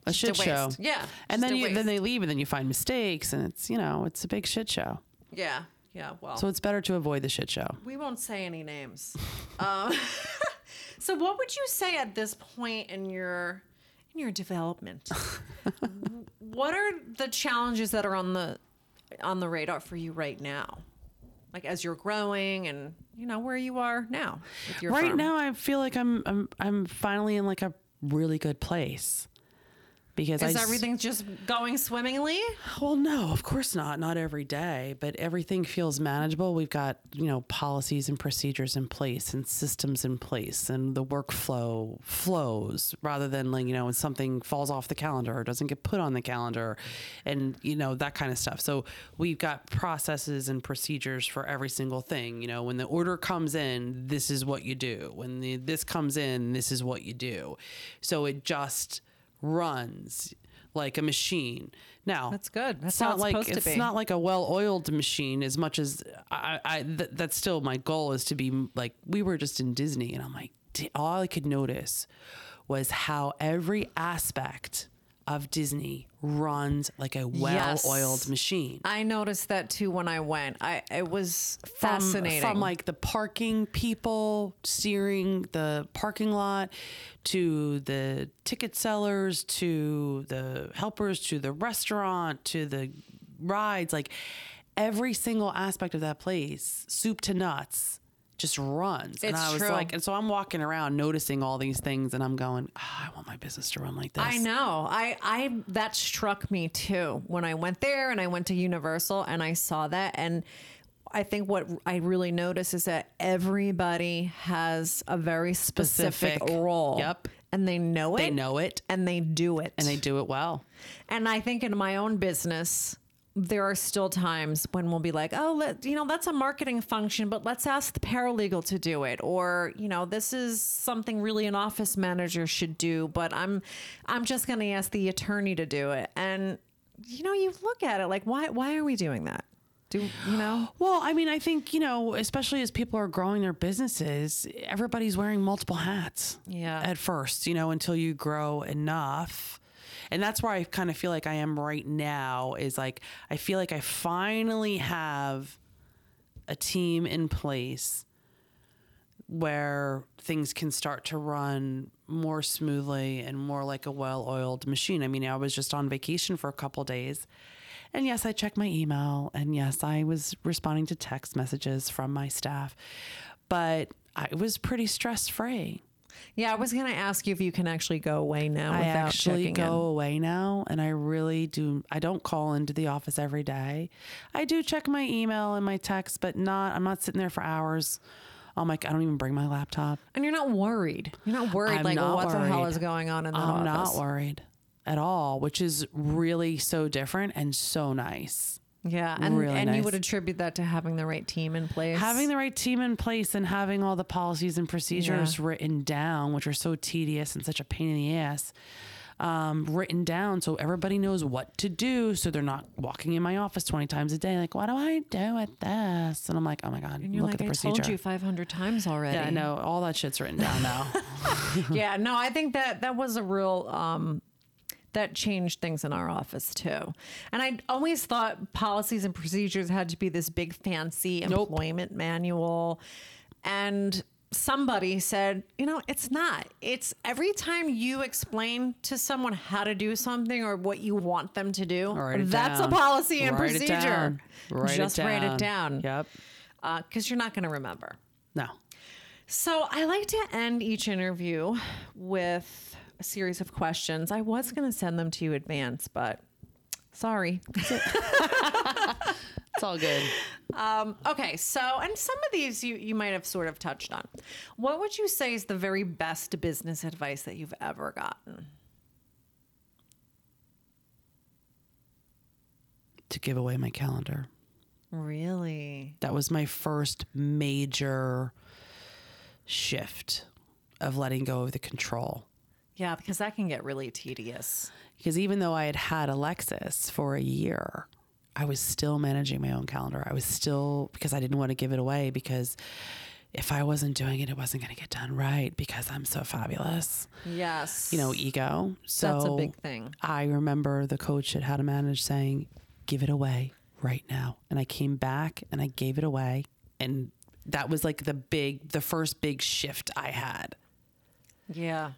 A just a shit show. waste. Yeah. And then you then they leave and then you find mistakes and it's, you know, it's a big shit show. Yeah. Yeah. Well, So it's better to avoid the shit show. we won't say any names. um, so what would you say at this point in your in your development? what are the challenges that are on the on the radar for you right now? Like as you're growing and you know where you are now with your right firm. now I feel like I'm I'm I'm finally in like a really good place. Because I Is s- everything just going swimmingly? Well, no, of course not. Not every day, but everything feels manageable. We've got, you know, policies and procedures in place and systems in place and the workflow flows rather than like, you know, when something falls off the calendar or doesn't get put on the calendar and, you know, that kind of stuff. So we've got processes and procedures for every single thing. You know, when the order comes in, this is what you do. When the, this comes in, this is what you do. So it just runs like a machine. Now That's good. That's it's not like supposed it's not like a well-oiled machine as much as I, I th- that's still my goal is to be like we were just in Disney and I'm like all I could notice was how every aspect of Disney runs like a well-oiled Yes. machine. I noticed that too when I went. I it was From- fascinating. From like the parking people steering the parking lot to the ticket sellers to the helpers to the restaurant to the rides, like every single aspect of that place, soup to nuts, just runs. and I was true. like, and so I'm walking around noticing all these things and I'm going, "Ah, I want my business to run like this. I know. I I that struck me too when I went there and I went to Universal and I saw that and I think what I really noticed is that everybody has a very specific, Specific. role. Yep. And they know it. They know it and they do it. and they do it well. And I think in my own business, there are still times when we'll be like, oh, let, you know, that's a marketing function, but let's ask the paralegal to do it. Or, you know, this is something really an office manager should do, but I'm, I'm just going to ask the attorney to do it. And, you know, you look at it like, why, why are we doing that? Do, you know? Well, I mean, I think, you know, especially as people are growing their businesses, everybody's wearing multiple hats. Yeah. At first, you know, until you grow enough. And that's where I kind of feel like I am right now is like, I feel like I finally have a team in place where things can start to run more smoothly and more like a well-oiled machine. I mean, I was just on vacation for a couple days. And yes, I checked my email and yes, I was responding to text messages from my staff. But I was pretty stress-free. Yeah. I was going to ask you if you can actually go away now I actually go in. away now and I really do I don't call into the office every day. I do check my email and my text, but not I'm not sitting there for hours. I'm like I don't even bring my laptop. And you're not worried. You're not worried I'm like, well, not what the hell is going on in that I'm office? not worried at all, which is really so different and so nice. Yeah, and Really and you would attribute that to having the right team in place. Having the right team in place and having all the policies and procedures written down, which are so tedious and such a pain in the ass, um, written down so everybody knows what to do. So they're not walking in my office 20 times a day, like, what do I do with this? And I'm like, oh my God, and you're look like, at the I procedure. told you 500 times already. yeah, I know. All that shit's written down now. yeah, no, I think that that was a real um, that changed things in our office too. And I always thought policies and procedures had to be this big fancy Nope. employment manual, and somebody said, you know, it's not. It's every time you explain to someone how to do something or what you want them to do, that's down. a policy and Write it procedure. down. Write it Just write it down. down. Yep. Uh, because you're not going to remember. No. So I like to end each interview with a series of questions. I was going to send them to you advance, but sorry. It's all good. Um, okay, so and some of these you you might have sort of touched on. What would you say is the very best business advice that you've ever gotten? to give away my calendar. Really? That was my first major shift of letting go of the control. Yeah, because that can get really tedious. Because even though I had had Alexis for a year I was still managing my own calendar. I was still because I didn't want to give it away because if I wasn't doing it, it wasn't going to get done right because I'm so fabulous. Yes. You know, ego. So That's a big thing. I remember the coach at How to Manage saying, "Give it away right now." And I came back and I gave it away, and that was like the big, the first big shift I had. Yeah.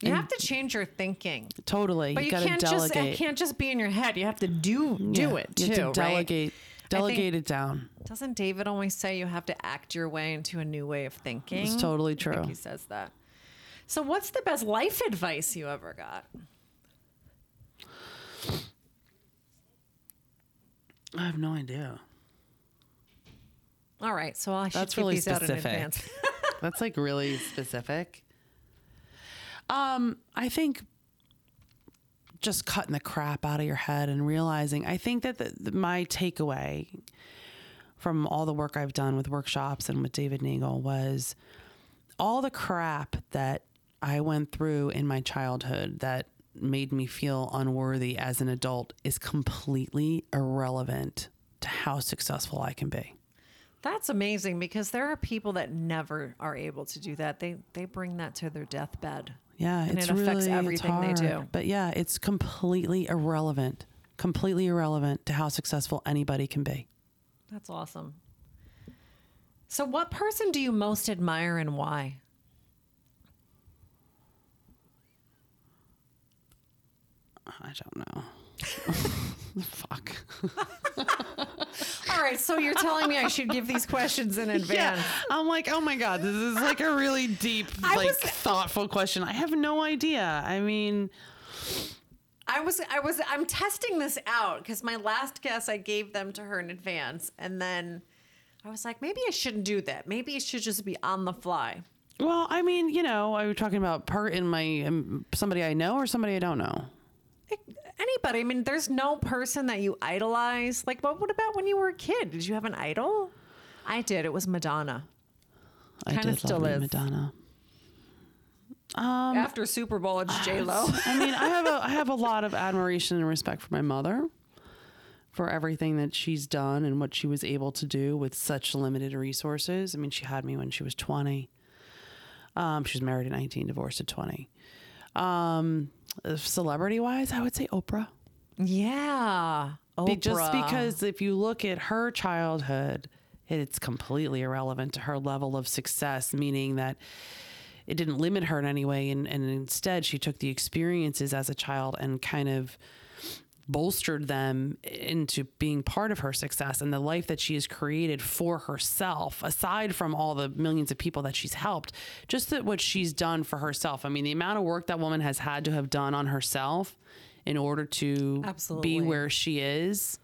You have to change your thinking. Totally, But you, to can't just delegate. it can't just be in your head. You have to do do Yeah, it you have to right? delegate, delegate it down. Doesn't David always say you have to act your way into a new way of thinking? It's totally true. he says that. So, what's the best life advice you ever got? I have no idea. All right, so I should That's really these out in advance. That's like really specific. Um, I think just cutting the crap out of your head and realizing. I think that the, the, my takeaway from all the work I've done with workshops and with David Nagel was all the crap that I went through in my childhood that made me feel unworthy as an adult is completely irrelevant to how successful I can be. That's amazing because there are people that never are able to do that. They they bring that to their deathbed. Yeah, And it's it affects really everything they do. But yeah, it's completely irrelevant, completely irrelevant to how successful anybody can be. That's awesome. So, what person do you most admire and why? I don't know. Fuck. All right, so you're telling me I should give these questions in advance. I'm like, oh my god, this is like a really deep, I like was- thoughtful question. I have no idea. I mean, I was I was I'm testing this out because my last guess I gave them to her in advance, and then I was like, maybe I shouldn't do that. Maybe it should just be on the fly. well, I mean, you know, are you talking about part in my um, somebody I know or somebody I don't know? Anybody? I mean, there's no person that you idolize. Like, what? What about when you were a kid? Did you have an idol? I did. It was Madonna. I Kinda did still love is. Madonna. After Super Bowl, it's J Lo. I mean, I have a I have a lot of admiration and respect for my mother for everything that she's done and what she was able to do with such limited resources. I mean, she had me when she was 20. Um, she was married at 19, divorced at 20. Um, celebrity wise, I would say Oprah. yeah. Oprah. Be- Just because if you look at her childhood, it's completely irrelevant to her level of success, meaning that it didn't limit her in any way. And, and instead, she took the experiences as a child and kind of bolstered them into being part of her success and the life that she has created for herself aside from all the millions of people that she's helped just that what she's done for herself i mean the amount of work that woman has had to have done on herself in order to Absolutely. be where she is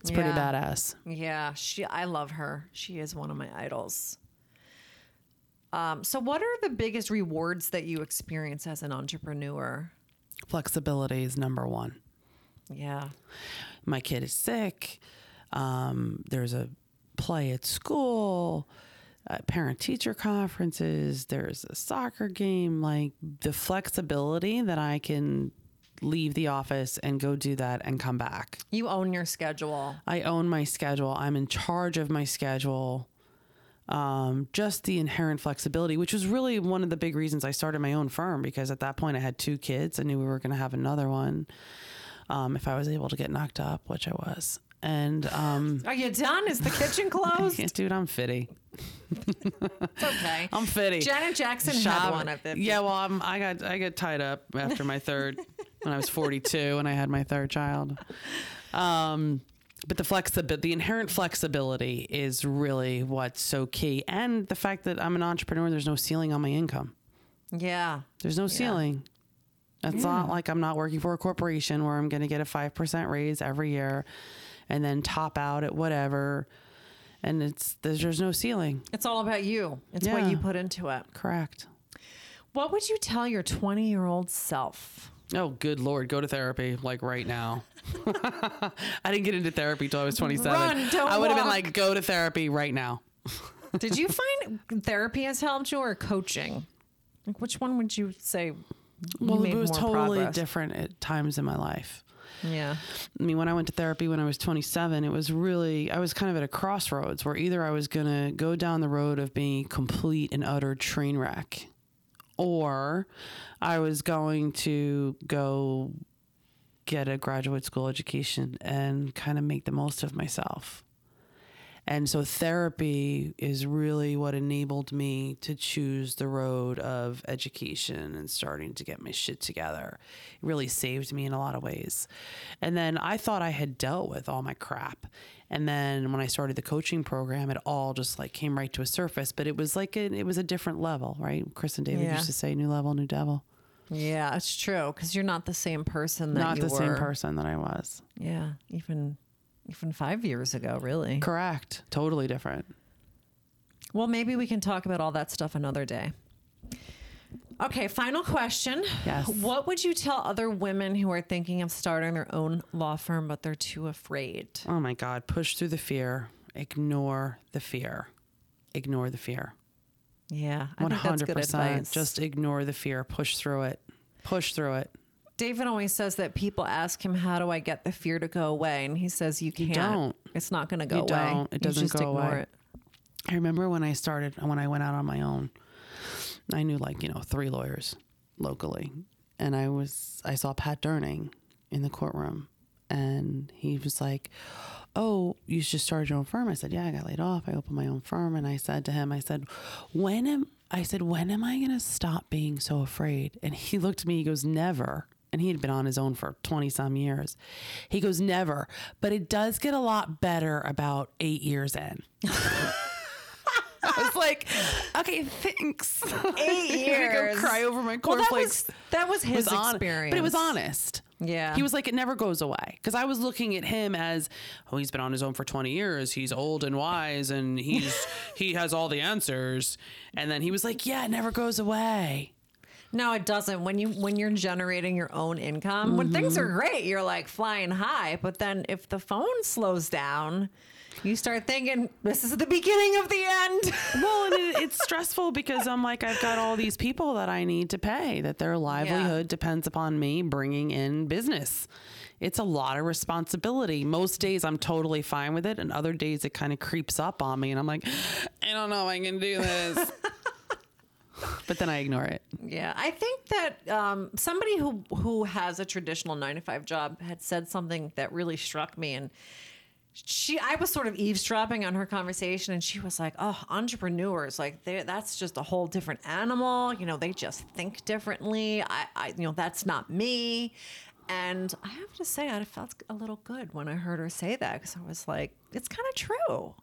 it's pretty badass Yeah, she. I love her. She is one of my idols. Um, so, what are the biggest rewards that you experience as an entrepreneur? flexibility is number one Yeah, my kid is sick. Um, there's a play at school, uh, parent teacher conferences, there's a soccer game. Like the flexibility that I can leave the office and go do that and come back. you own your schedule. I own my schedule, I'm in charge of my schedule. Um, just the inherent flexibility, which was really one of the big reasons I started my own firm because at that point I had two kids. I knew we were going to have another one um, if I was able to get knocked up, which I was. And um, Are you done? Is the kitchen closed? yeah, dude, I'm fitty. It's okay. I'm fitty. Janet Jackson had one of them. Yeah, well, I'm, I got I got tied up after my third when I was 42 and I had my third child. Um, but the flexibility, the inherent flexibility, is really what's so key, and the fact that I'm an entrepreneur. There's no ceiling on my income. Yeah. There's no ceiling. It's not like I'm not working for a corporation where I'm going to get a 5% raise every year and then top out at whatever. And it's there's, there's no ceiling. It's all about you. It's what you put into it. Correct. What would you tell your 20 year old self? Oh, good lord, go to therapy like right now. I didn't get into therapy till I was 27. Run, don't I would have been like, go to therapy right now. Did you find therapy has helped you or coaching? Like, which one would you say? Well, it was totally progress? different at times in my life. Yeah. I mean, when I went to therapy when I was 27, it was really, I was kind of at a crossroads where either I was going to go down the road of being complete and utter train wreck, or I was going to go get a graduate school education and kind of make the most of myself. And so therapy is really what enabled me to choose the road of education and starting to get my shit together. It really saved me in a lot of ways. And then I thought I had dealt with all my crap. And then when I started the coaching program, it all just like came right to a surface, but it was like a, it was a different level, right? Chris and David Yeah. used to say new level, new devil. Yeah, it's true because you're not the same person that you were. Not the were. same person that I was. Yeah, even even five years ago, really. Correct. Totally different. Well, maybe we can talk about all that stuff another day. Okay, final question. Yes. What would you tell other women who are thinking of starting their own law firm but they're too afraid? Oh my God. Push through the fear. Ignore the fear. Ignore the fear. Yeah, I One think that's hundred good percent. advice. Just ignore the fear. Push through it. Push through it. David always says that people ask him, "How do I get the fear to go away?" And he says, "You can't. don't. It's not going to go You away. don't. It doesn't just go ignore away. it." I remember when I started when I went out on my own. I knew like you know three lawyers locally, and I was I saw Pat Durning in the courtroom, and he was like, "Oh, you just started your own firm." I said, "Yeah, I got laid off. I opened my own firm." And I said to him, "I said, when am I said when am I gonna stop being so afraid?" And he looked at me. He goes, "Never." And he had been on his own for 20 some years. He goes, Never. But it does get a lot better about eight years in. I was like, okay, thanks. Eight I'm years. Go cry over my Well, that was that was his was experience, but it was honest. Yeah. He was like, it never goes away. Because I was looking at him as, oh, he's been on his own for 20 years. He's old and wise and he's he has all the answers. And then he was like, yeah, it never goes away. No, it doesn't. When you when you're generating your own income, when things Mm-hmm. are great, you're like flying high. But then if the phone slows down, you start thinking this is the beginning of the end. Well, and it, it's stressful because I'm like, I've got all these people that I need to pay, that their livelihood depends upon me bringing in business. It's a lot of responsibility. Most days I'm totally fine with it, and other days it kind of creeps up on me, and I'm like, I don't know if I can do this. but then I ignore it. Yeah, I think that um, somebody who who has a traditional nine to five job had said something that really struck me, and she I was sort of eavesdropping on her conversation, and she was like, "Oh, entrepreneurs, like that's just a whole different animal. You know, they just think differently. I, I you know, that's not me." And I have to say, I felt a little good when I heard her say that because I was like, "It's kind of true.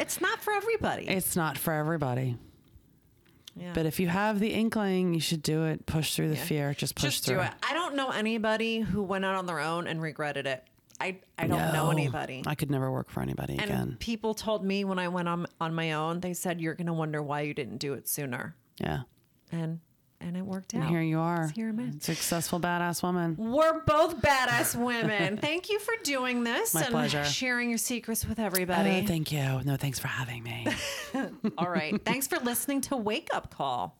It's not for everybody." It's not for everybody. Yeah. But if you have the inkling, you should do it. Push through the fear. Just push just through. do it. I don't know anybody who went out on their own and regretted it. I I don't know anybody. I could never work for anybody and again. people told me when I went on on my own, they said you're going to wonder why you didn't do it sooner. Yeah. And and it worked And out. here you are. Here I'm at. Successful badass woman. We're both badass women. Thank you for doing this My and pleasure. sharing your secrets with oh, everybody. Oh, thank you. No, thanks for having me. All right. Thanks for listening to Wake Up Call.